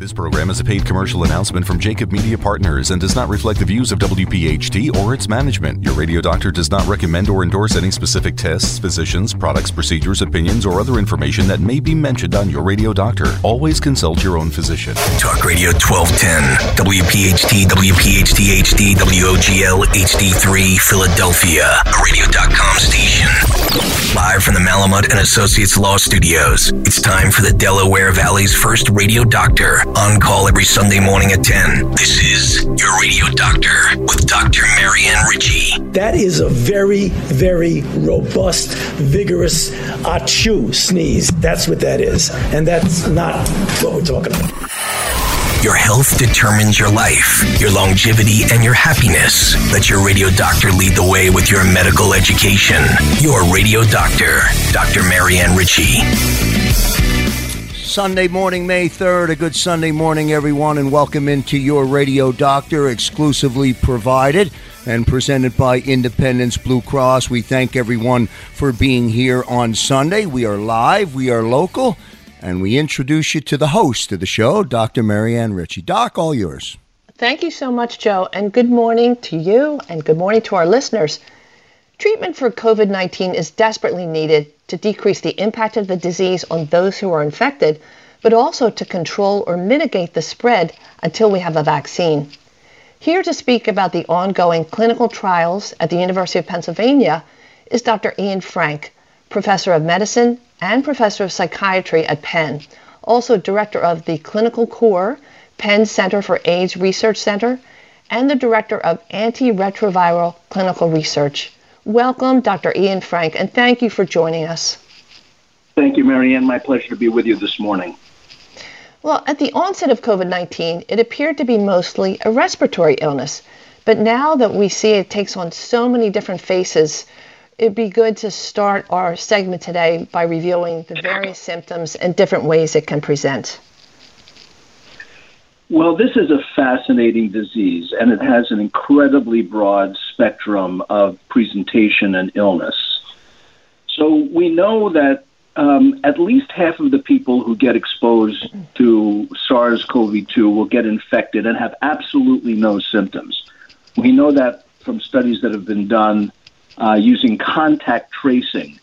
This program is a paid commercial announcement from Jacob Media Partners and does not reflect the views of WPHT or its management. Your radio doctor does not recommend or endorse any specific tests, physicians, products, procedures, opinions, or other information that may be mentioned on your radio doctor. Always consult your own physician. Talk Radio 1210, WPHT, WPHT HD, WOGL HD3, Philadelphia, a radio.com station. Live from the Malamut and Associates Law Studios, it's time for the Delaware Valley's first radio doctor on call every Sunday morning at 10. This is your radio doctor with Dr. Marianne Ritchie. That is a very, very robust, vigorous achoo sneeze. That's what that is. And that's not what we're talking about. Your health determines your life, your longevity, and your happiness. Let your radio doctor lead the way with your medical education. Your radio doctor, Dr. Marianne Ritchie. Sunday morning, May 3rd. A good Sunday morning, everyone, and welcome into your Radio Doctor, exclusively provided and presented by Independence Blue Cross. We thank everyone for being here on Sunday. We are live, we are local, and we introduce you to the host of the show, Dr. Marianne Ritchie. Doc, all yours. Thank you so much, Joe, and good morning to you and good morning to our listeners. Treatment for COVID 19 is desperately needed to decrease the impact of the disease on those who are infected, but also to control or mitigate the spread until we have a vaccine. Here to speak about the ongoing clinical trials at the University of Pennsylvania is Dr. Ian Frank, professor of medicine and professor of psychiatry at Penn, also director of the Clinical Core, Penn Center for AIDS Research Center, and the director of antiretroviral clinical research. Welcome, Dr. Ian Frank, and thank you for joining us. Thank you, Marianne. My pleasure to be with you this morning. Well, at the onset of COVID 19, it appeared to be mostly a respiratory illness. But now that we see it takes on so many different faces, it'd be good to start our segment today by reviewing the various symptoms and different ways it can present. Well, this is a fascinating disease, and it has an incredibly broad spectrum of presentation and illness. So we know that um, at least half of the people who get exposed to SARS CoV 2 will get infected and have absolutely no symptoms. We know that from studies that have been done uh, using contact tracing,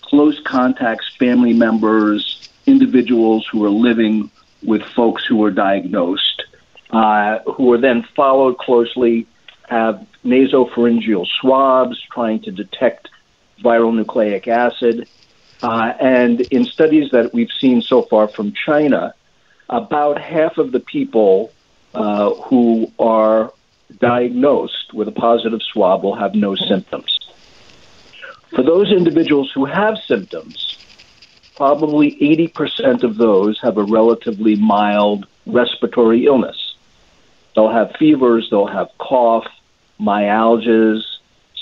close contacts, family members, individuals who are living with folks who were diagnosed, uh, who were then followed closely, have nasopharyngeal swabs trying to detect viral nucleic acid. Uh, and in studies that we've seen so far from China, about half of the people uh, who are diagnosed with a positive swab will have no symptoms. For those individuals who have symptoms, probably 80% of those have a relatively mild respiratory illness. They'll have fevers, they'll have cough, myalgias,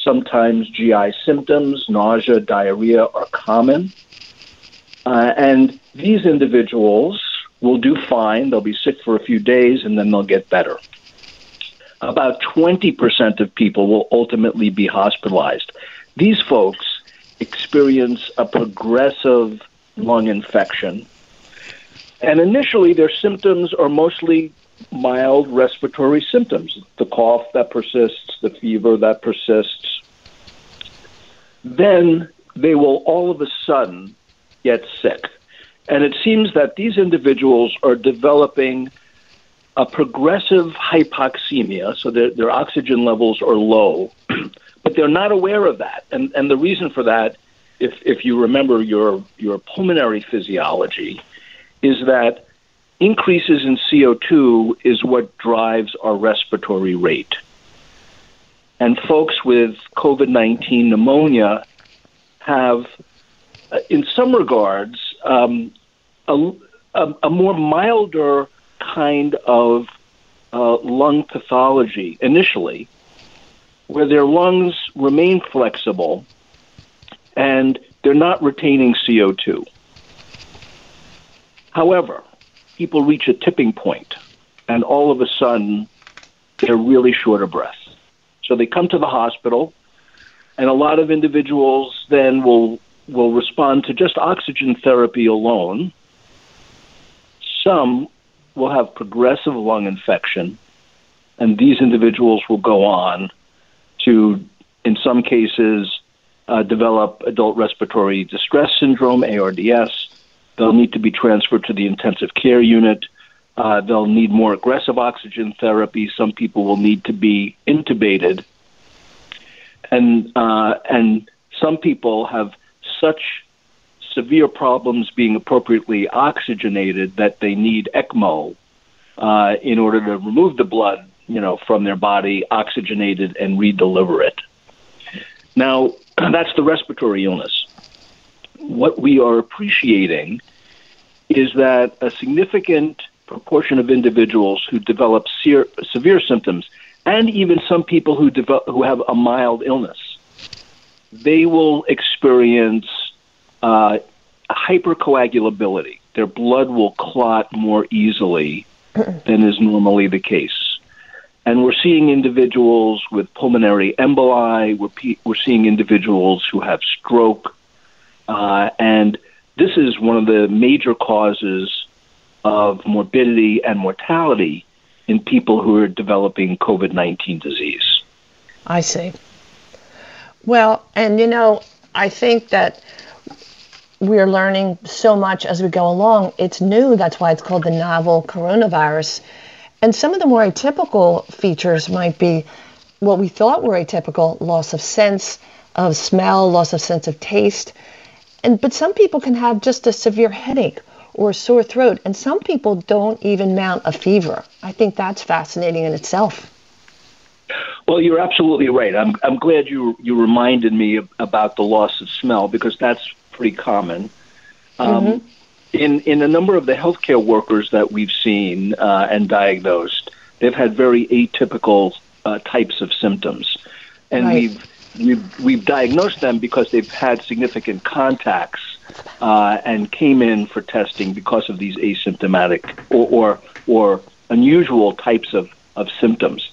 sometimes GI symptoms, nausea, diarrhea are common. Uh, and these individuals will do fine. They'll be sick for a few days and then they'll get better. About 20% of people will ultimately be hospitalized. These folks experience a progressive lung infection. And initially, their symptoms are mostly mild respiratory symptoms the cough that persists, the fever that persists. Then they will all of a sudden get sick. And it seems that these individuals are developing a progressive hypoxemia, so their, their oxygen levels are low, but they're not aware of that. And, and the reason for that if, if you remember your, your pulmonary physiology, is that increases in CO2 is what drives our respiratory rate. And folks with COVID 19 pneumonia have, uh, in some regards, um, a, a, a, more milder kind of uh, lung pathology initially, where their lungs remain flexible and they're not retaining CO2. However, people reach a tipping point, and all of a sudden, they're really short of breath. So they come to the hospital, and a lot of individuals then will will respond to just oxygen therapy alone. Some will have progressive lung infection, and these individuals will go on to, in some cases, uh, develop adult respiratory distress syndrome, ARDS. They'll need to be transferred to the intensive care unit. Uh, they'll need more aggressive oxygen therapy. Some people will need to be intubated, and uh, and some people have such severe problems being appropriately oxygenated that they need ECMO uh, in order to remove the blood, you know, from their body, oxygenate it, and redeliver it. Now, that's the respiratory illness. What we are appreciating is that a significant proportion of individuals who develop se- severe symptoms, and even some people who develop, who have a mild illness, they will experience uh, hypercoagulability. Their blood will clot more easily than is normally the case. And we're seeing individuals with pulmonary emboli. We're, pe- we're seeing individuals who have stroke. Uh, and this is one of the major causes of morbidity and mortality in people who are developing COVID 19 disease. I see. Well, and you know, I think that we're learning so much as we go along. It's new, that's why it's called the novel coronavirus. And some of the more atypical features might be what we thought were atypical loss of sense of smell, loss of sense of taste. And but some people can have just a severe headache or a sore throat, and some people don't even mount a fever. I think that's fascinating in itself. Well, you're absolutely right. I'm I'm glad you you reminded me about the loss of smell because that's pretty common. Um, mm-hmm. In in a number of the healthcare workers that we've seen uh, and diagnosed, they've had very atypical uh, types of symptoms, and right. we've we've we've diagnosed them because they've had significant contacts uh, and came in for testing because of these asymptomatic or or, or unusual types of, of symptoms.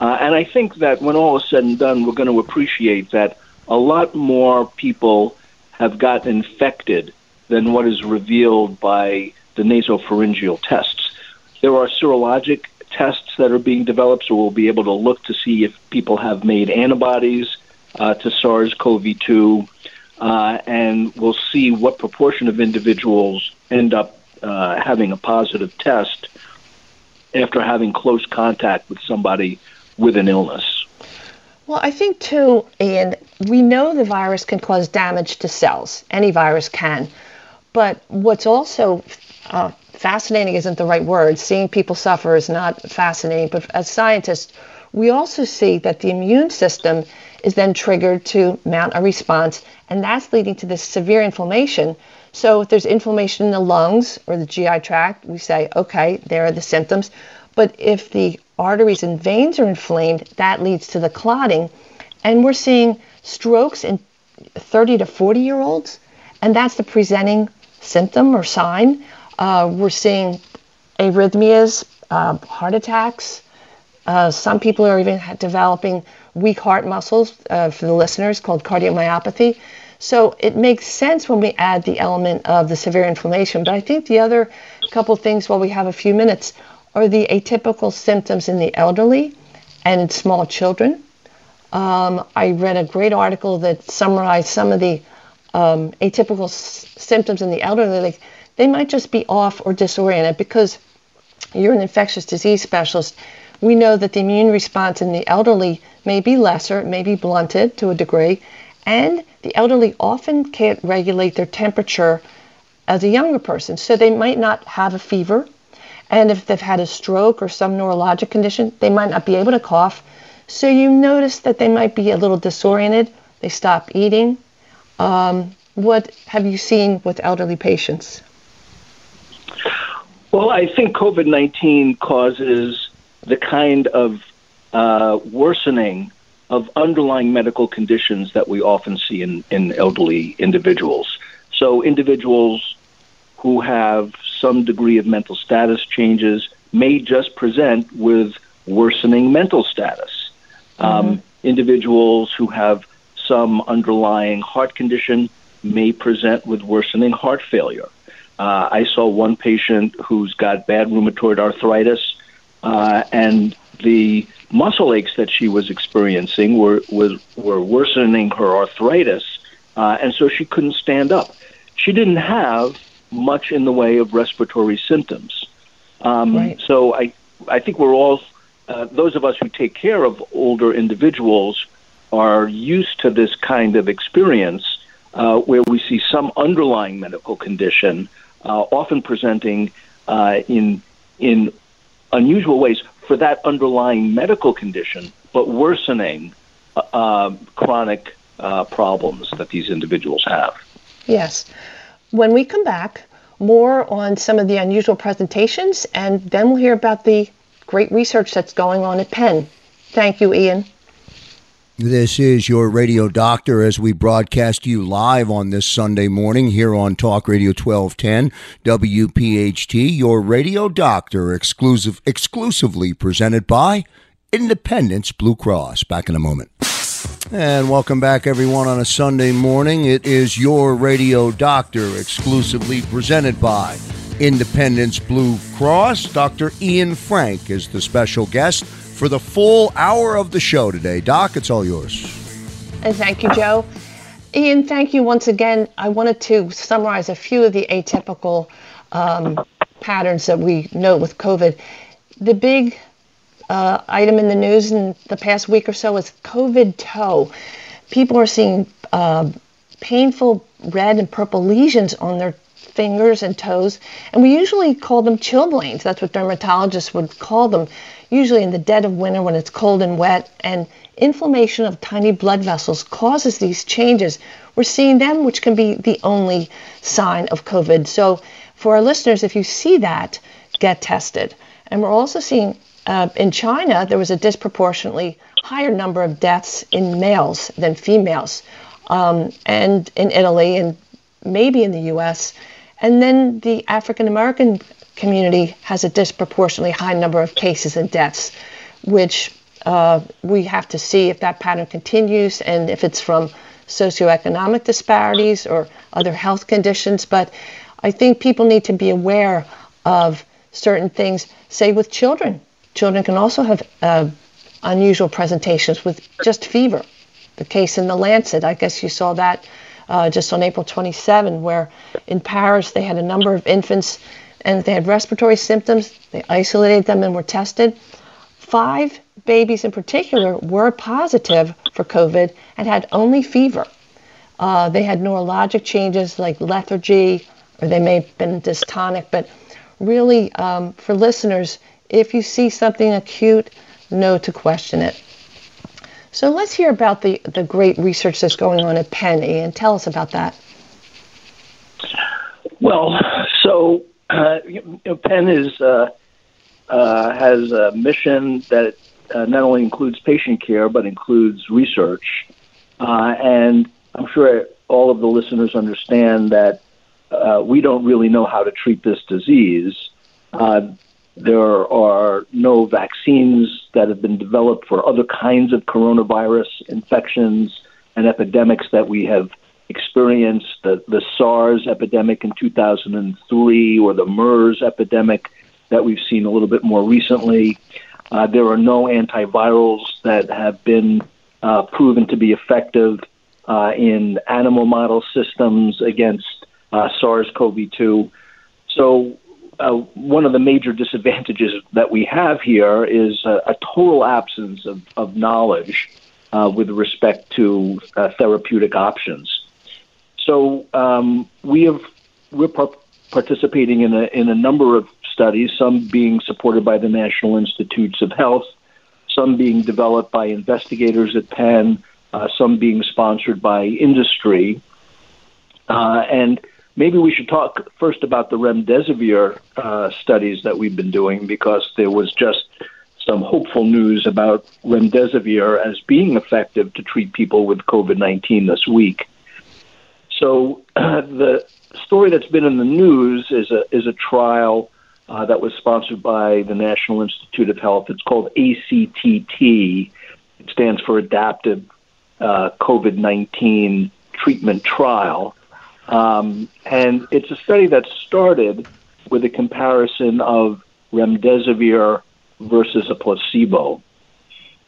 Uh, and I think that when all is said and done, we're going to appreciate that a lot more people have gotten infected than what is revealed by the nasopharyngeal tests. There are serologic tests that are being developed, so we'll be able to look to see if people have made antibodies uh, to SARS CoV 2, uh, and we'll see what proportion of individuals end up uh, having a positive test after having close contact with somebody with an illness. Well, I think too, Ian, we know the virus can cause damage to cells. Any virus can. But what's also uh, fascinating isn't the right word. Seeing people suffer is not fascinating. But as scientists, we also see that the immune system is then triggered to mount a response, and that's leading to this severe inflammation. So if there's inflammation in the lungs or the GI tract, we say, okay, there are the symptoms. But if the arteries and veins are inflamed, that leads to the clotting. And we're seeing strokes in 30 to 40 year olds, and that's the presenting symptom or sign. Uh, we're seeing arrhythmias, uh, heart attacks. Uh, some people are even developing weak heart muscles, uh, for the listeners, called cardiomyopathy. So it makes sense when we add the element of the severe inflammation. But I think the other couple things, while we have a few minutes, are the atypical symptoms in the elderly and in small children. Um, I read a great article that summarized some of the um, atypical s- symptoms in the elderly. Like they might just be off or disoriented because you're an infectious disease specialist. We know that the immune response in the elderly may be lesser, may be blunted to a degree, and the elderly often can't regulate their temperature as a younger person. So they might not have a fever, and if they've had a stroke or some neurologic condition, they might not be able to cough. So you notice that they might be a little disoriented. They stop eating. Um, what have you seen with elderly patients? Well, I think COVID 19 causes the kind of uh, worsening of underlying medical conditions that we often see in, in elderly individuals. So, individuals who have some degree of mental status changes may just present with worsening mental status. Um, mm-hmm. Um, individuals who have some underlying heart condition may present with worsening heart failure. Uh, I saw one patient who's got bad rheumatoid arthritis, uh, and the muscle aches that she was experiencing were was, were worsening her arthritis, uh, and so she couldn't stand up. She didn't have much in the way of respiratory symptoms. Um, right. So I I think we're all uh, those of us who take care of older individuals are used to this kind of experience uh, where we see some underlying medical condition, uh, often presenting uh, in in unusual ways for that underlying medical condition, but worsening uh, uh, chronic problems that these individuals have. Yes. When we come back, more on some of the unusual presentations, and then we'll hear about the great research that's going on at Penn. Thank you, Ian. This is your radio doctor as we broadcast you live on this Sunday morning here on Talk Radio 1210 WPHT, your radio doctor exclusive exclusively presented by Independence Blue Cross. Back in a moment. And welcome back, everyone, on a Sunday morning. It is your radio doctor, exclusively presented by Independence Blue Cross. Dr. Ian Frank is the special guest for the full hour of the show today. Doc, it's all yours. And thank you, Joe. Ian, thank you once again. I wanted to summarize a few of the atypical um, patterns that we know with COVID. The big uh, item in the news in the past week or so is COVID toe. People are seeing uh, painful red and purple lesions on their fingers and toes, and we usually call them chilblains. That's what dermatologists would call them, usually in the dead of winter when it's cold and wet. And inflammation of tiny blood vessels causes these changes. We're seeing them, which can be the only sign of COVID. So, for our listeners, if you see that, get tested. And we're also seeing uh, in China, there was a disproportionately higher number of deaths in males than females, um, and in Italy, and maybe in the U.S. And then the African American community has a disproportionately high number of cases and deaths, which uh, we have to see if that pattern continues and if it's from socioeconomic disparities or other health conditions. But I think people need to be aware of certain things, say with children Children can also have uh, unusual presentations with just fever. The case in the Lancet, I guess you saw that uh, just on April 27, where in Paris they had a number of infants and they had respiratory symptoms. They isolated them and were tested. Five babies in particular were positive for COVID and had only fever. Uh, they had neurologic changes like lethargy, or they may have been dystonic, but really, um, for listeners, if you see something acute, know to question it. So let's hear about the, the great research that's going on at Penn, and tell us about that. Well, so uh, you know, Penn is uh, uh, has a mission that uh, not only includes patient care but includes research, uh, and I'm sure all of the listeners understand that uh, we don't really know how to treat this disease. There are no vaccines that have been developed for other kinds of coronavirus infections and epidemics that we have experienced. The, the SARS epidemic in 2003 or the MERS epidemic that we've seen a little bit more recently. Uh, there are no antivirals that have been uh, proven to be effective uh, in animal model systems against uh, SARS CoV 2. So uh, one of the major disadvantages that we have here is a, a total absence of, of knowledge uh, with respect to uh, therapeutic options. So um, we have we're par- participating in a in a number of studies, some being supported by the National Institutes of Health, some being developed by investigators at Penn, uh, some being sponsored by industry, uh, and maybe we should talk first about the remdesivir uh, studies that we've been doing because there was just some hopeful news about remdesivir as being effective to treat people with COVID 19 this week. So, uh, the story that's been in the news is a, is a trial uh, that was sponsored by the National Institute of Health. It's called ACTT, it stands for Adaptive uh, COVID 19 Treatment Trial. Um, and it's a study that started with a comparison of remdesivir versus a placebo.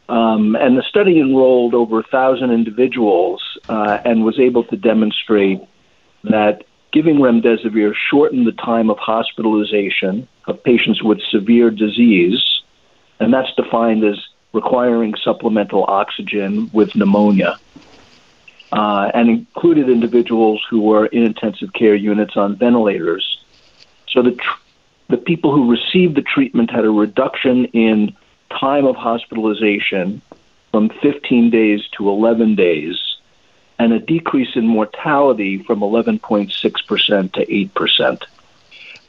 Um, and the study enrolled over 1,000 individuals uh, and was able to demonstrate that giving remdesivir shortened the time of hospitalization of patients with severe disease, and that's defined as requiring supplemental oxygen with pneumonia, uh, and included individuals who were in intensive care units on ventilators. So the tr- the people who received the treatment had a reduction in time of hospitalization from 15 days to 11 days, and a decrease in mortality from 11.6% to 8%.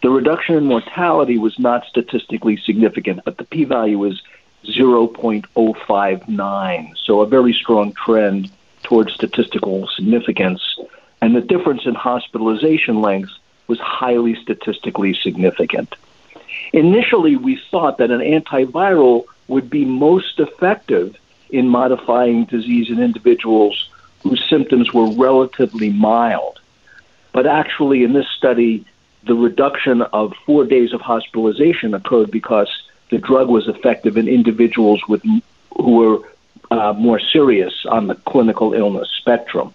The reduction in mortality was not statistically significant, but the p value is 0.059, so a very strong trend towards statistical significance. And the difference in hospitalization length was highly statistically significant. Initially, we thought that an antiviral would be most effective in modifying disease in individuals whose symptoms were relatively mild. But actually, in this study, the reduction of four days of hospitalization occurred because the drug was effective in individuals with who were uh, more serious on the clinical illness spectrum.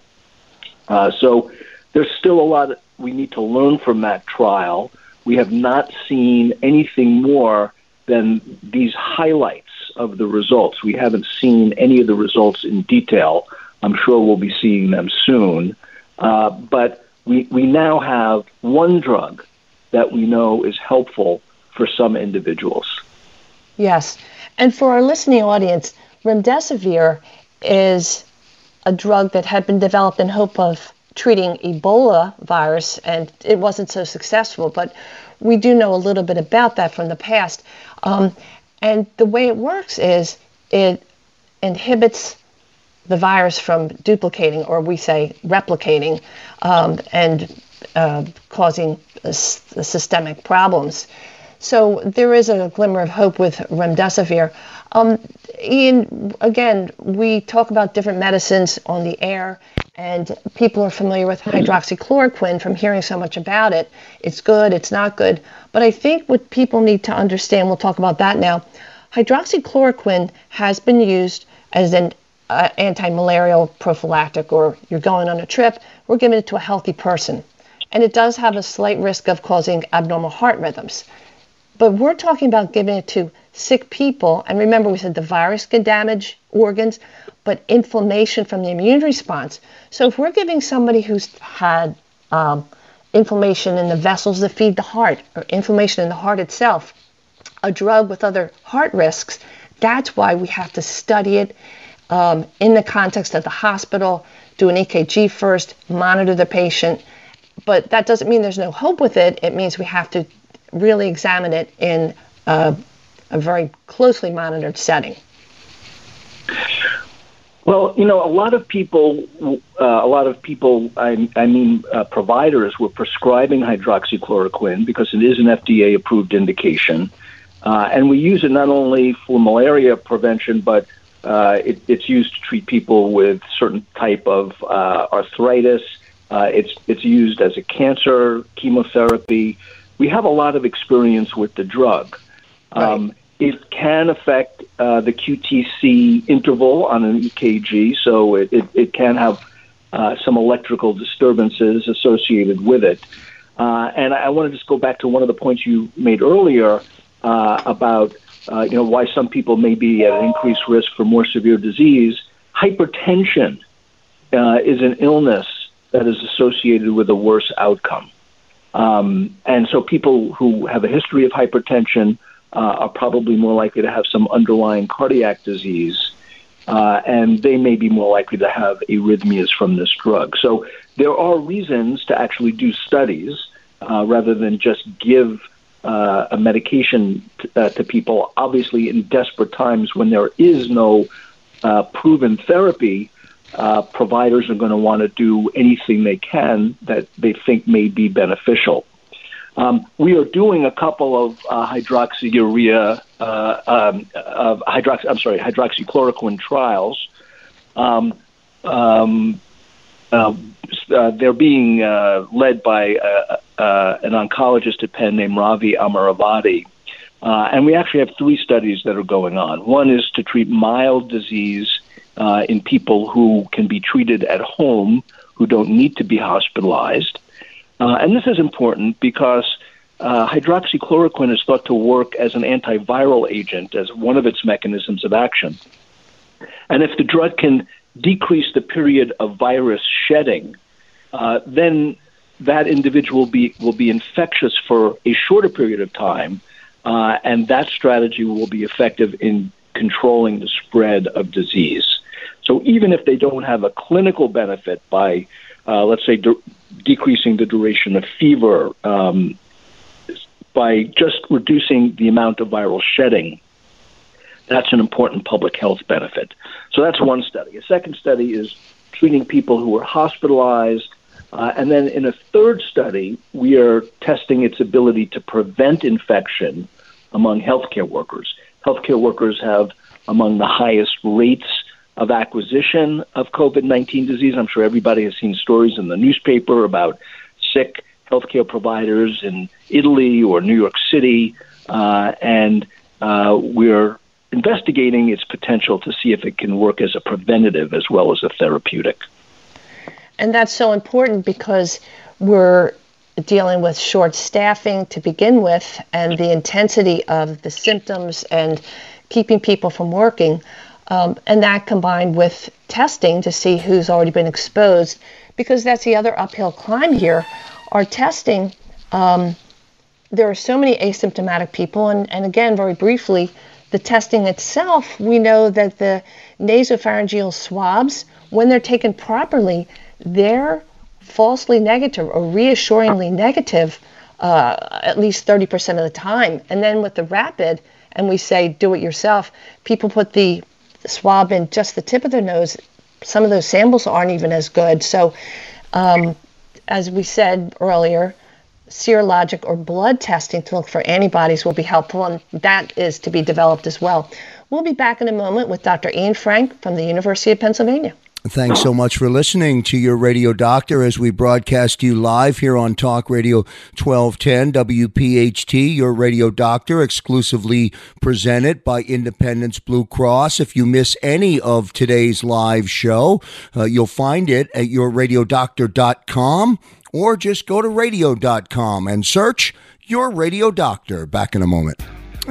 Uh, so there's still a lot we need to learn from that trial. We have not seen anything more than these highlights of the results. We haven't seen any of the results in detail. I'm sure we'll be seeing them soon. Uh, but we, we now have one drug that we know is helpful for some individuals. Yes. And for our listening audience, remdesivir is a drug that had been developed in hope of treating Ebola virus, and it wasn't so successful. But we do know a little bit about that from the past. Um, and the way it works is it inhibits the virus from duplicating, or we say replicating, um, and uh, causing systemic problems. So there is a glimmer of hope with remdesivir. Um, Ian, again, we talk about different medicines on the air, and people are familiar with hydroxychloroquine from hearing so much about it. It's good, it's not good. But I think what people need to understand, we'll talk about that now. Hydroxychloroquine has been used as an uh, anti-malarial prophylactic, or you're going on a trip, we're giving it to a healthy person. And it does have a slight risk of causing abnormal heart rhythms. But we're talking about giving it to sick people. And remember, we said the virus can damage organs, but inflammation from the immune response. So if we're giving somebody who's had um, inflammation in the vessels that feed the heart or inflammation in the heart itself, a drug with other heart risks, that's why we have to study it um, in the context of the hospital, do an EKG first, monitor the patient. But that doesn't mean there's no hope with it. It means we have to really examine it in a, a very closely monitored setting? Well, you know, a lot of people, uh, a lot of people, I, I mean, uh, providers were prescribing hydroxychloroquine because it is an FDA approved indication. Uh, and we use it not only for malaria prevention, but uh, it, it's used to treat people with certain type of uh, arthritis. Uh, it's, it's used as a cancer chemotherapy we have a lot of experience with the drug. Um. It can affect uh, the QTC interval on an EKG, so it, it, it can have uh, some electrical disturbances associated with it. Uh, and I want to just go back to one of the points you made earlier uh, about uh, you know why some people may be at an increased risk for more severe disease. Hypertension uh, is an illness that is associated with a worse outcome. Um, and so people who have a history of hypertension uh, are probably more likely to have some underlying cardiac disease, uh, and they may be more likely to have arrhythmias from this drug. So there are reasons to actually do studies uh, rather than just give uh, a medication t- uh, to people. Obviously, in desperate times when there is no uh, proven therapy, uh, providers are going to want to do anything they can that they think may be beneficial. Um, we are doing a couple of uh, hydroxyurea, uh, um, of hydroxy, I'm sorry, hydroxychloroquine trials. Um, um, uh, uh, they're being uh, led by uh, uh, an oncologist at Penn named Ravi Amaravadi. And we actually have three studies that are going on. One is to treat mild disease in people who can be treated at home, who don't need to be hospitalized. and this is important because uh, hydroxychloroquine is thought to work as an antiviral agent, as one of its mechanisms of action. And if the drug can decrease the period of virus shedding, uh, then that individual be, will be infectious for a shorter period of time, uh, and that strategy will be effective in controlling the spread of disease. So even if they don't have a clinical benefit by, uh, let's say, de- decreasing the duration of fever, um, by just reducing the amount of viral shedding, that's an important public health benefit. So that's one study. A second study is treating people who are hospitalized. Uh, and then in a third study, we are testing its ability to prevent infection among healthcare workers. Healthcare workers have among the highest rates of acquisition of COVID 19 disease. I'm sure everybody has seen stories in the newspaper about sick healthcare providers in Italy or New York City, uh, and uh, we're investigating its potential to see if it can work as a preventative as well as a therapeutic. And that's so important because we're dealing with short staffing to begin with and the intensity of the symptoms and keeping people from working. Um, and that combined with testing to see who's already been exposed, because that's the other uphill climb here our testing, um, there are so many asymptomatic people, and, and again, very briefly, the testing itself, we know that the nasopharyngeal swabs, when they're taken properly, they're falsely negative or reassuringly negative uh, at least 30% of the time. And then with the rapid, and we say do it yourself, people put the swab in just the tip of their nose. Some of those samples aren't even as good. So um, as we said earlier, serologic or blood testing to look for antibodies will be helpful, and that is to be developed as well. We'll be back in a moment with Dr. Ian Frank from the University of Pennsylvania. Thanks so much for listening to your radio doctor as we broadcast you live here on Talk Radio 1210 WPHT, your radio doctor, exclusively presented by Independence Blue Cross. If you miss any of today's live show, uh, you'll find it at yourradiodoctor.com or just go to radio.com and search Your Radio Doctor. Back in a moment.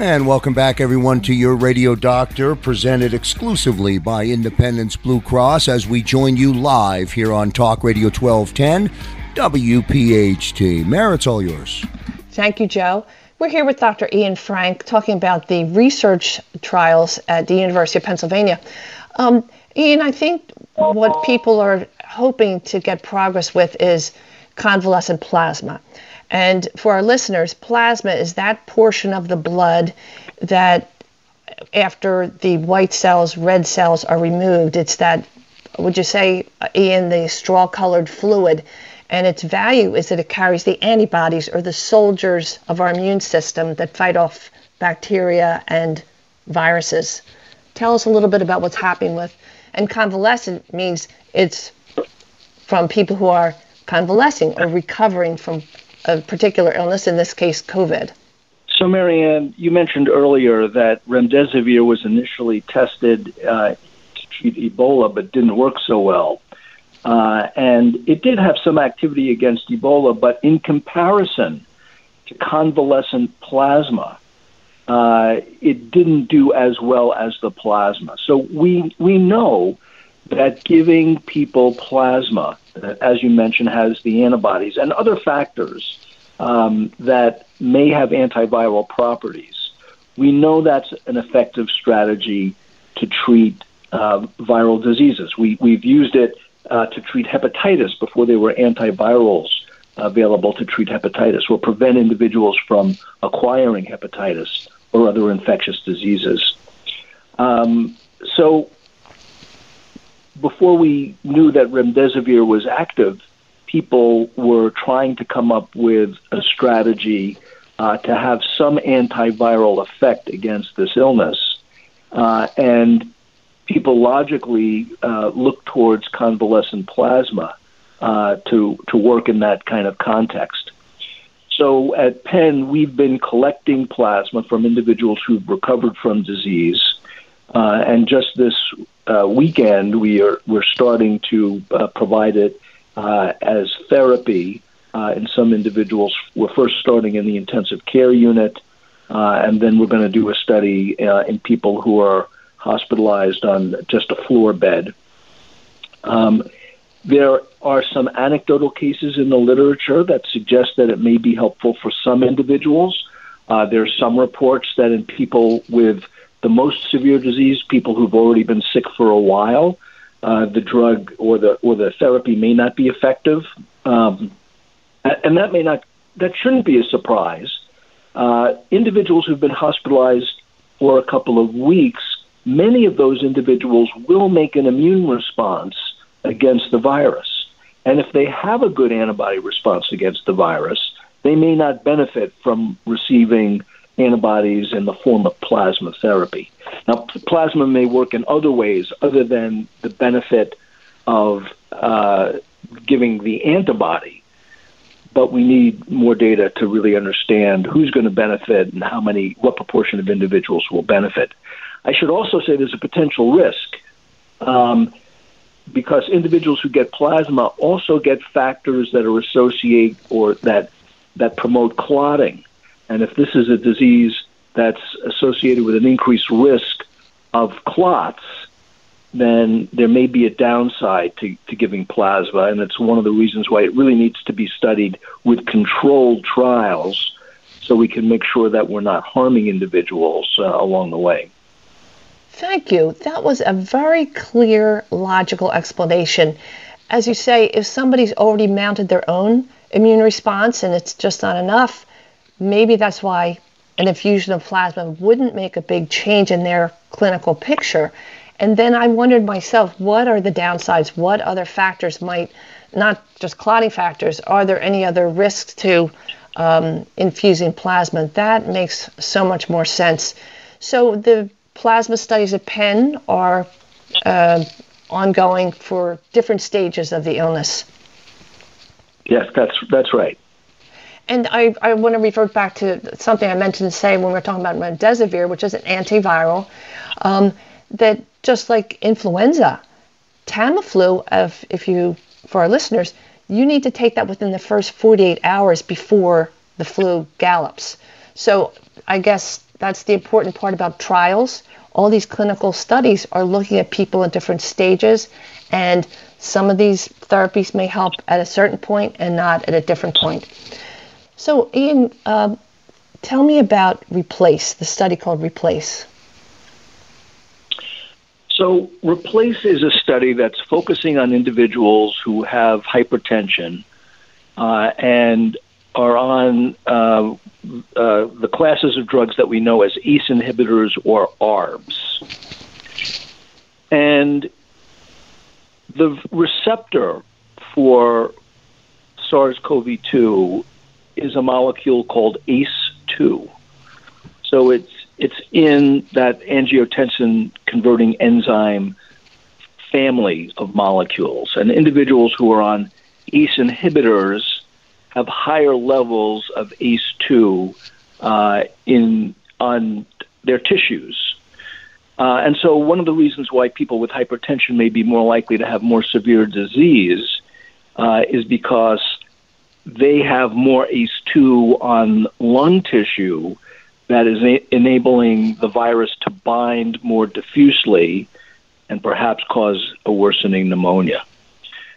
And welcome back, everyone, to your radio doctor, presented exclusively by Independence Blue Cross as we join you live here on Talk Radio 1210 WPHT. It's all yours. Thank you, Joe. We're here with Dr. Ian Frank talking about the research trials at the University of Pennsylvania. Um, Ian, I think what people are hoping to get progress with is convalescent plasma. And for our listeners, plasma is that portion of the blood that after the white cells, red cells are removed, it's that, would you say, in the straw colored fluid. And its value is that it carries the antibodies or the soldiers of our immune system that fight off bacteria and viruses. Tell us a little bit about what's happening with. And convalescent means it's from people who are convalescing or recovering from a particular illness, in this case, COVID. So, Marianne, you mentioned earlier that remdesivir was initially tested uh, to treat Ebola, but didn't work so well. Uh, and it did have some activity against Ebola, but in comparison to convalescent plasma, uh, it didn't do as well as the plasma. So we we know that giving people plasma as you mentioned, has the antibodies and other factors um, that may have antiviral properties. We know that's an effective strategy to treat uh, viral diseases. We, we've used it uh, to treat hepatitis before there were antivirals available to treat hepatitis or prevent individuals from acquiring hepatitis or other infectious diseases. Um, so before we knew that remdesivir was active, people were trying to come up with a strategy uh, to have some antiviral effect against this illness. Uh, and people logically uh, looked towards convalescent plasma uh, to to work in that kind of context. So at Penn, we've been collecting plasma from individuals who've recovered from disease, uh, and just this uh, weekend, we are we're starting to uh, provide it uh, as therapy uh, in some individuals. We're first starting in the intensive care unit, uh, and then we're going to do a study in people who are hospitalized on just a floor bed. Um, there are some anecdotal cases in the literature that suggest that it may be helpful for some individuals. Uh, there are some reports that in people with the most severe disease, people who've already been sick for a while, uh, the drug or the or the therapy may not be effective, um, and that may not that shouldn't be a surprise. Uh, individuals who've been hospitalized for a couple of weeks, many of those individuals will make an immune response against the virus, and if they have a good antibody response against the virus, they may not benefit from receiving antibodies in the form of plasma therapy. Now, plasma may work in other ways other than the benefit of uh, giving the antibody, but we need more data to really understand who's going to benefit and how many, what proportion of individuals will benefit. I should also say there's a potential risk. Um, because individuals who get plasma also get factors that are associated or that that promote clotting. And if this is a disease that's associated with an increased risk of clots, then there may be a downside to, to giving plasma. And it's one of the reasons why it really needs to be studied with controlled trials so we can make sure that we're not harming individuals uh, along the way. Thank you. That was a very clear, logical explanation. As you say, if somebody's already mounted their own immune response and it's just not enough, maybe that's why an infusion of plasma wouldn't make a big change in their clinical picture. And then I wondered myself, what are the downsides? What other factors might, not just clotting factors, are there any other risks to um, infusing plasma? That makes so much more sense. So the plasma studies at Penn are uh, ongoing for different stages of the illness. Yes, that's that's right. And I, I want to revert back to something I mentioned, to say when we were talking about remdesivir, which is an antiviral, um, that just like influenza, Tamiflu, if, if you, for our listeners, you need to take that within the first 48 hours before the flu gallops. So I guess that's the important part about trials. All these clinical studies are looking at people in different stages, and some of these therapies may help at a certain point and not at a different point. So, Ian, uh, tell me about Replace, the study called Replace. So, Replace is a study that's focusing on individuals who have hypertension uh, and are on uh, uh, the classes of drugs that we know as ACE inhibitors or ARBs. And the receptor for SARS CoV 2 is a molecule called ACE2. So it's it's in that angiotensin converting enzyme family of molecules. And individuals who are on ACE inhibitors have higher levels of ACE2 uh, in on their tissues. Uh, and so, one of the reasons why people with hypertension may be more likely to have more severe disease uh, is because they have more ACE2 on lung tissue that is a- enabling the virus to bind more diffusely and perhaps cause a worsening pneumonia.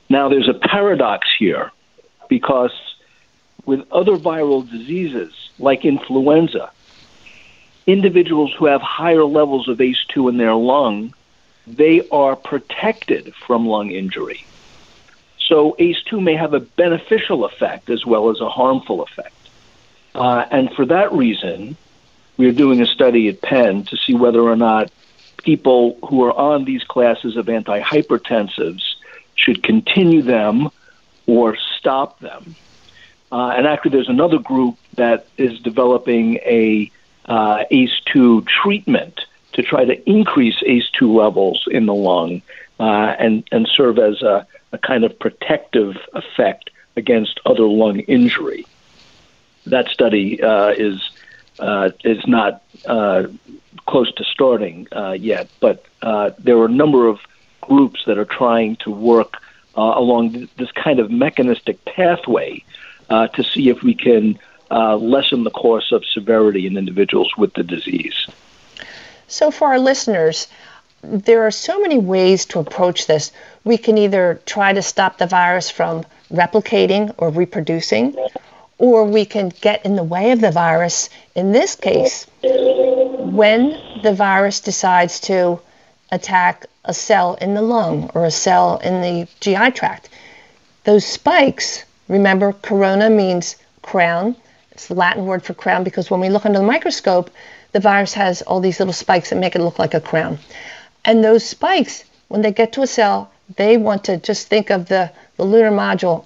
Now, there's a paradox here because with other viral diseases like influenza, individuals who have higher levels of ACE2 in their lung, they are protected from lung injury. So ACE2 may have a beneficial effect as well as a harmful effect. Uh, and for that reason, we are doing a study at Penn to see whether or not people who are on these classes of antihypertensives should continue them or stop them. Uh, and actually, there's another group that is developing a uh, ACE2 treatment to try to increase ACE2 levels in the lung uh, and and serve as a a kind of protective effect against other lung injury. That study uh, is uh, is not uh, close to starting uh, yet, but uh, there are a number of groups that are trying to work uh, along this kind of mechanistic pathway to see if we can lessen the course of severity in individuals with the disease. So, for our listeners, there are so many ways to approach this. We can either try to stop the virus from replicating or reproducing, or we can get in the way of the virus. In this case, when the virus decides to attack a cell in the lung or a cell in the GI tract, those spikes, remember, corona means crown. It's the Latin word for crown because when we look under the microscope, the virus has all these little spikes that make it look like a crown. And those spikes, when they get to a cell, they want to just think of the, the lunar module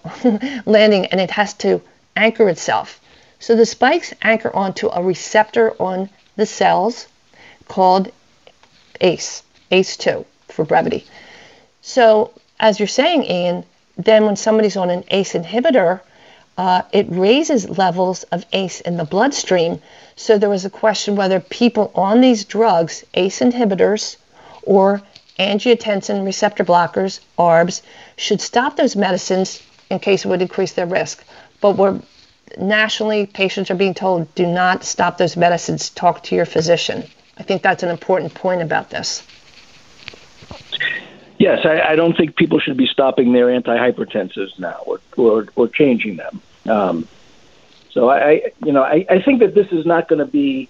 landing and it has to anchor itself. So the spikes anchor onto a receptor on the cells called ACE, ACE2 for brevity. So, as you're saying, Ian, then when somebody's on an ACE inhibitor, uh, it raises levels of ACE in the bloodstream. So, there was a question whether people on these drugs, ACE inhibitors, or angiotensin receptor blockers, ARBs, should stop those medicines in case it would increase their risk. But we're nationally, patients are being told do not stop those medicines, talk to your physician. I think that's an important point about this. Yes, I, I don't think people should be stopping their antihypertensives now or, or, or changing them. Um, so I, you know, I, I think that this is not going to be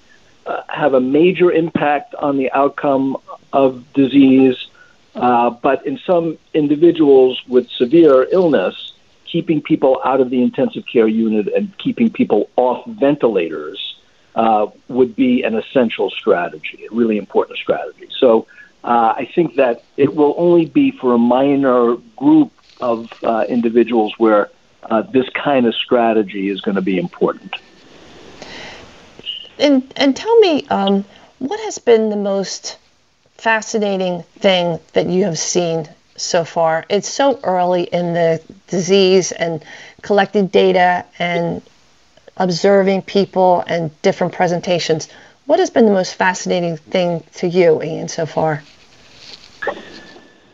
have a major impact on the outcome of disease, uh, but in some individuals with severe illness, keeping people out of the intensive care unit and keeping people off ventilators uh, would be an essential strategy, a really important strategy. So uh, I think that it will only be for a minor group of uh, individuals where uh, this kind of strategy is going to be important. And and tell me, um, what has been the most fascinating thing that you have seen so far? It's so early in the disease and collecting data and observing people and different presentations. What has been the most fascinating thing to you, Ian, so far?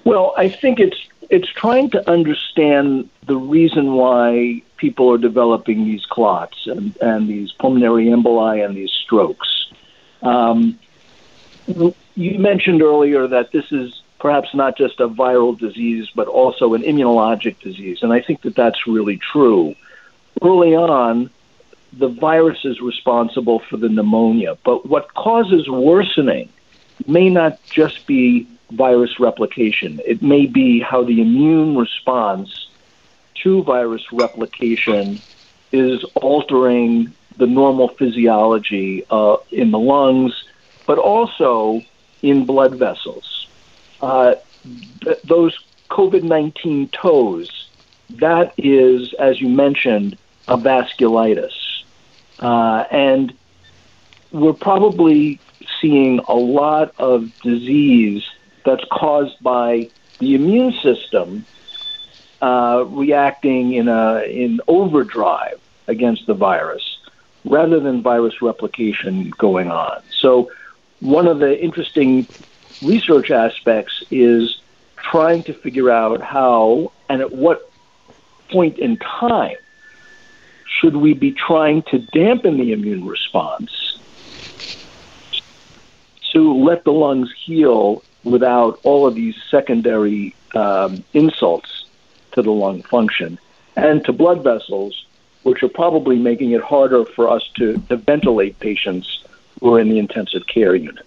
Well, I think it's it's trying to understand the reason why people are developing these clots and, and these pulmonary emboli and these strokes. Um, you mentioned earlier that this is perhaps not just a viral disease, but also an immunologic disease. And I think that that's really true. Early on, the virus is responsible for the pneumonia, but what causes worsening may not just be virus replication. It may be how the immune response to virus replication is altering the normal physiology uh, in the lungs, but also in blood vessels. Uh, th- those COVID 19 toes, that is, as you mentioned, a vasculitis. Uh, and we're probably seeing a lot of disease that's caused by the immune system uh, reacting in a in overdrive against the virus, rather than virus replication going on. So, one of the interesting research aspects is trying to figure out how and at what point in time should we be trying to dampen the immune response to let the lungs heal without all of these secondary um, insults to the lung function and to blood vessels, which are probably making it harder for us to, to ventilate patients who are in the intensive care unit.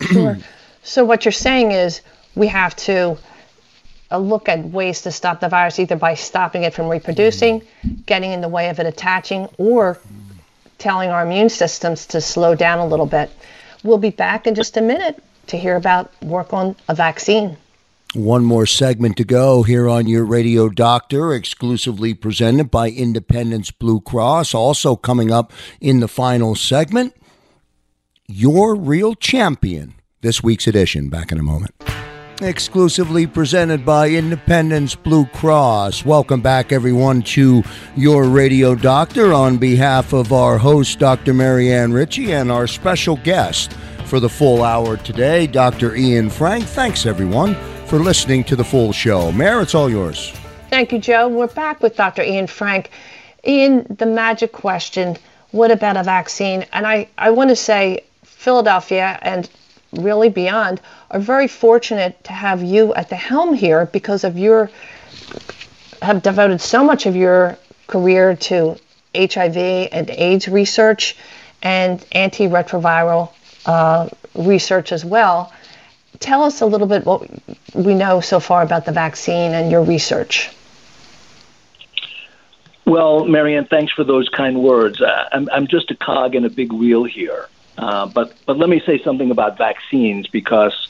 Sure. So, what you're saying is we have to uh, look at ways to stop the virus either by stopping it from reproducing, getting in the way of it attaching, or telling our immune systems to slow down a little bit. We'll be back in just a minute to hear about work on a vaccine. One more segment to go here on your radio doctor, exclusively presented by Independence Blue Cross. Also coming up in the final segment, your real champion, this week's edition. Back in a moment. exclusively presented by Independence Blue Cross. Welcome back, everyone, to your radio doctor on behalf of our host, Dr. Marianne Ritchie, and our special guest for the full hour today, Dr. Ian Frank. Thanks, everyone, for listening to the full show. Mayor, it's all yours. Thank you, Joe. We're back with Dr. Ian Frank. Ian, the magic question what about a vaccine? And I, I want to say, Philadelphia and really beyond are very fortunate to have you at the helm here because of your have devoted so much of your career to HIV and AIDS research and antiretroviral uh, research as well. Tell us a little bit what we know so far about the vaccine and your research. Well, Marianne, thanks for those kind words. Uh, I'm, I'm just a cog in a big wheel here. Uh, but but let me say something about vaccines because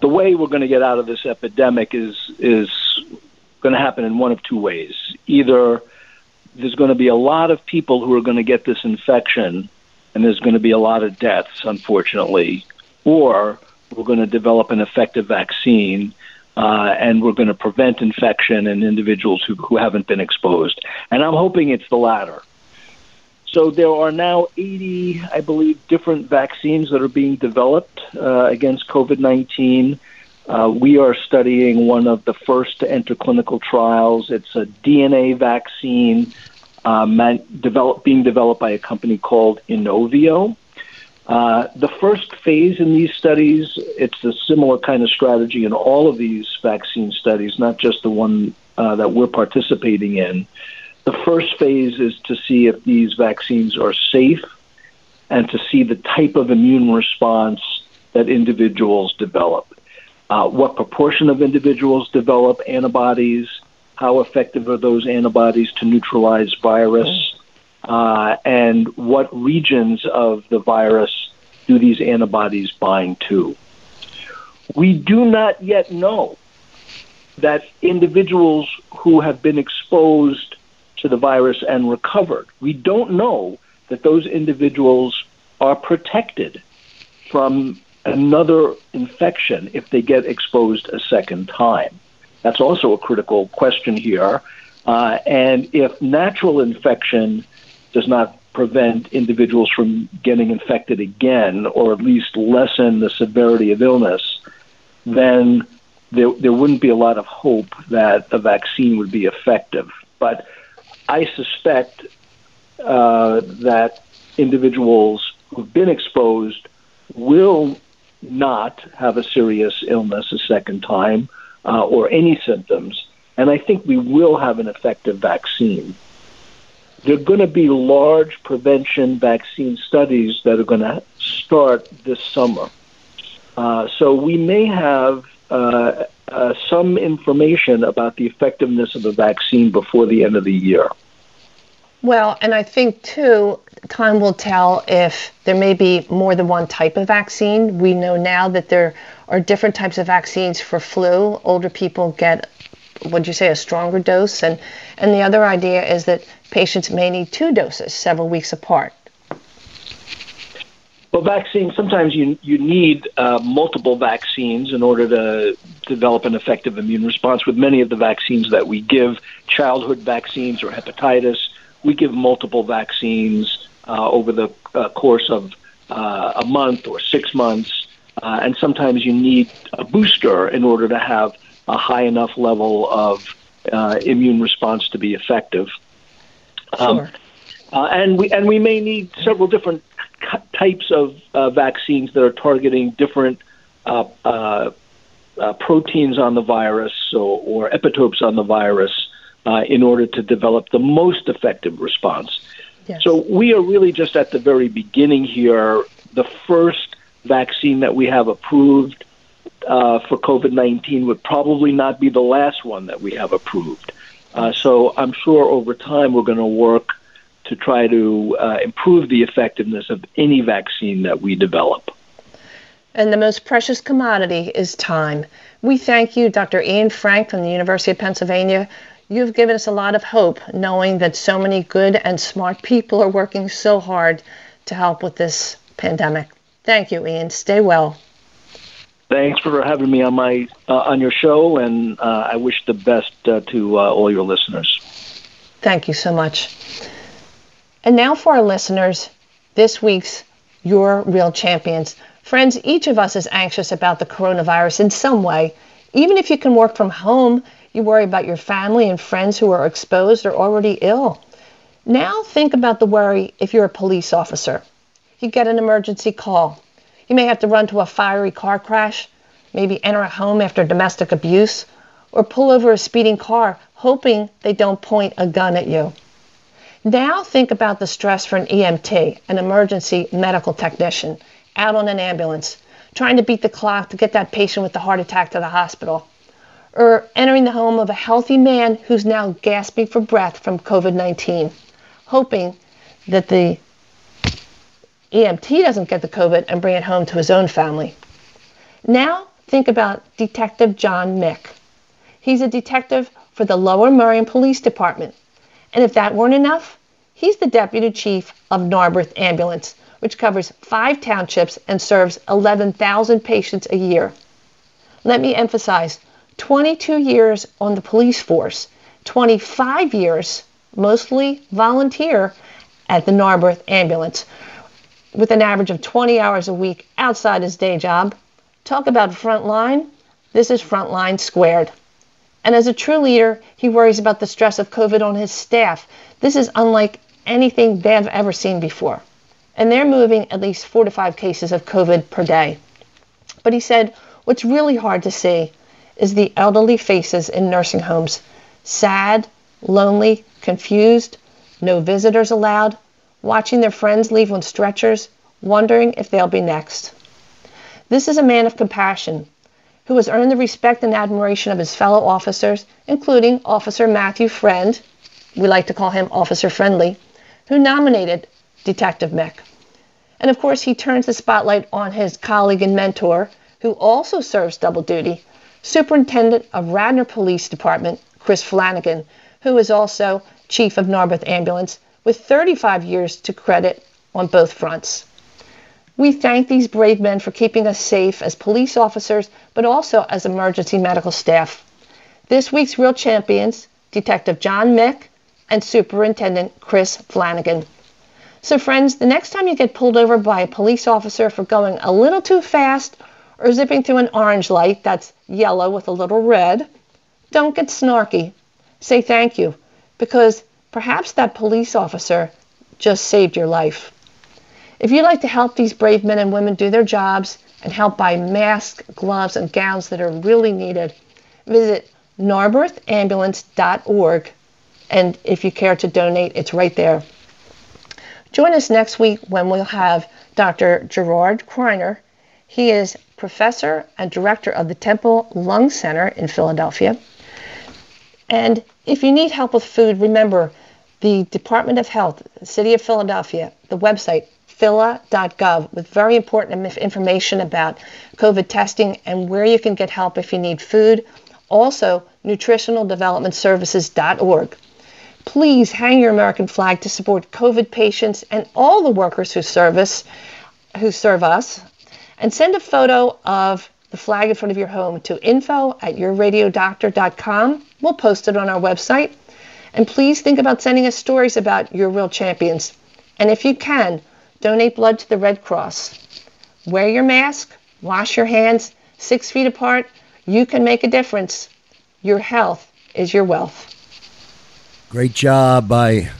the way we're going to get out of this epidemic is is going to happen in one of two ways. Either there's going to be a lot of people who are going to get this infection, and there's going to be a lot of deaths, unfortunately, or we're going to develop an effective vaccine. Uh, and we're going to prevent infection in individuals who, who haven't been exposed. And I'm hoping it's the latter. So there are now 80, I believe, different vaccines that are being developed uh, against COVID 19. Uh, we are studying one of the first to enter clinical trials. It's a DNA vaccine uh, man- develop, being developed by a company called Inovio. Uh, the first phase in these studies, it's a similar kind of strategy in all of these vaccine studies, not just the one uh, that we're participating in. The first phase is to see if these vaccines are safe and to see the type of immune response that individuals develop. Uh, what proportion of individuals develop antibodies? How effective are those antibodies to neutralize virus? Uh, and what regions of the virus do these antibodies bind to? We do not yet know that individuals who have been exposed to the virus and recovered. We don't know that those individuals are protected from another infection if they get exposed a second time. That's also a critical question here. Uh, and if natural infection does not prevent individuals from getting infected again, or at least lessen the severity of illness, then there, there wouldn't be a lot of hope that a vaccine would be effective. But I suspect uh, that individuals who've been exposed will not have a serious illness a second time uh, or any symptoms. And I think we will have an effective vaccine. There are going to be large prevention vaccine studies that are going to start this summer. Uh, so we may have uh, uh, some information about the effectiveness of the vaccine before the end of the year. Well, and I think too, time will tell if there may be more than one type of vaccine. We know now that there are different types of vaccines for flu. Older people get, would you say, a stronger dose, and and the other idea is that patients may need two doses several weeks apart. Well, vaccines, sometimes you, you need uh, multiple vaccines in order to develop an effective immune response. With many of the vaccines that we give, childhood vaccines or hepatitis, we give multiple vaccines uh, over the uh, course of uh, a month or six months. Uh, and sometimes you need a booster in order to have a high enough level of uh, immune response to be effective. Um, sure. and we and we may need several different types of uh, vaccines that are targeting different uh, uh, uh, proteins on the virus or, or, epitopes on the virus uh, in order to develop the most effective response. Yes. So we are really just at the very beginning here. The first vaccine that we have approved uh, for COVID 19 would probably not be the last one that we have approved. so I'm sure over time we're going to work to try to uh, improve the effectiveness of any vaccine that we develop. And the most precious commodity is time. We thank you, Dr. Ian Frank from the University of Pennsylvania. You've given us a lot of hope knowing that so many good and smart people are working so hard to help with this pandemic. Thank you, Ian. Stay well. Thanks for having me on my uh, on your show, and uh, I wish the best uh, to uh, all your listeners. Thank you so much. And now for our listeners, this week's Your Real Champions. Friends, each of us is anxious about the coronavirus in some way. Even if you can work from home, you worry about your family and friends who are exposed or already ill. Now think about the worry if you're a police officer. You get an emergency call. You may have to run to a fiery car crash, maybe enter a home after domestic abuse, or pull over a speeding car hoping they don't point a gun at you. Now think about the stress for an EMT, an emergency medical technician, out on an ambulance, trying to beat the clock to get that patient with the heart attack to the hospital, or entering the home of a healthy man who's now gasping for breath from COVID 19, hoping that the EMT doesn't get the COVID and bring it home to his own family. Now think about Detective John Mick. He's a detective for the Lower Merion Police Department. And if that weren't enough, he's the deputy chief of Narberth Ambulance, which covers five townships and serves 11,000 patients a year. Let me emphasize 22 years on the police force, 25 years, mostly volunteer, at the Narberth Ambulance, with an average of 20 hours a week outside his day job. Talk about frontline. This is frontline squared. And as a true leader, he worries about the stress of COVID on his staff. This is unlike anything they've ever seen before. And they're moving at least four to five cases of COVID per day. But he said, what's really hard to see is the elderly faces in nursing homes sad, lonely, confused, no visitors allowed, watching their friends leave on stretchers, wondering if they'll be next. This is a man of compassion who has earned the respect and admiration of his fellow officers, including Officer Matthew Friend, we like to call him Officer Friendly, who nominated Detective Mick. And of course, he turns the spotlight on his colleague and mentor, who also serves double duty, Superintendent of Radnor Police Department, Chris Flanagan, who is also Chief of Narberth Ambulance with 35 years to credit on both fronts. We thank these brave men for keeping us safe as police officers, but also as emergency medical staff. This week's real champions, Detective John Mick and Superintendent Chris Flanagan. So, friends, the next time you get pulled over by a police officer for going a little too fast or zipping through an orange light that's yellow with a little red, don't get snarky. Say thank you, because perhaps that police officer just saved your life. If you'd like to help these brave men and women do their jobs and help buy masks, gloves, and gowns that are really needed, visit narberthambulance.org. And if you care to donate, it's right there. Join us next week when we'll have Dr. Gerard Criner. He is professor and director of the Temple Lung Center in Philadelphia. And if you need help with food, remember the Department of Health, City of Philadelphia, the website phila.gov with very important information about COVID testing and where you can get help if you need food. Also, nutritionaldevelopmentservices.org. Please hang your American flag to support COVID patients and all the workers who service who serve us. And send a photo of the flag in front of your home to info at yourradiodoctor.com. We'll post it on our website. And please think about sending us stories about your real champions. And if you can, Donate blood to the Red Cross. Wear your mask, wash your hands six feet apart. You can make a difference. Your health is your wealth. Great job by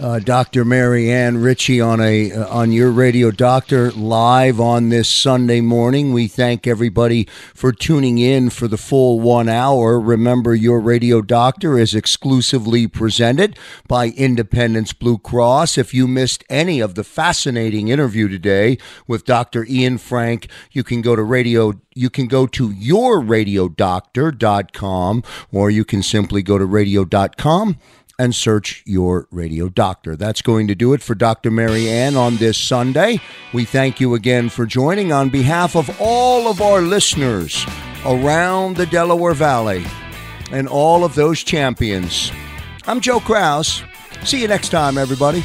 uh, Dr. Mary Ann Ritchie on a uh, on your radio doctor live on this Sunday morning. We thank everybody for tuning in for the full one hour. Remember, your radio doctor is exclusively presented by Independence Blue Cross. If you missed any of the fascinating interview today with Dr. Ian Frank, you can go to radio you can go to yourradiodoctor.com or you can simply go to radio.com and search your radio doctor. That's going to do it for Dr. Mary Ann on this Sunday. We thank you again for joining on behalf of all of our listeners around the Delaware Valley and all of those champions. I'm Joe Kraus. See you next time, everybody.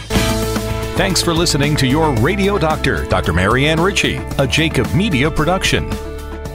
Thanks for listening to your radio doctor, Dr. Marianne Ritchie, a Jacob Media production.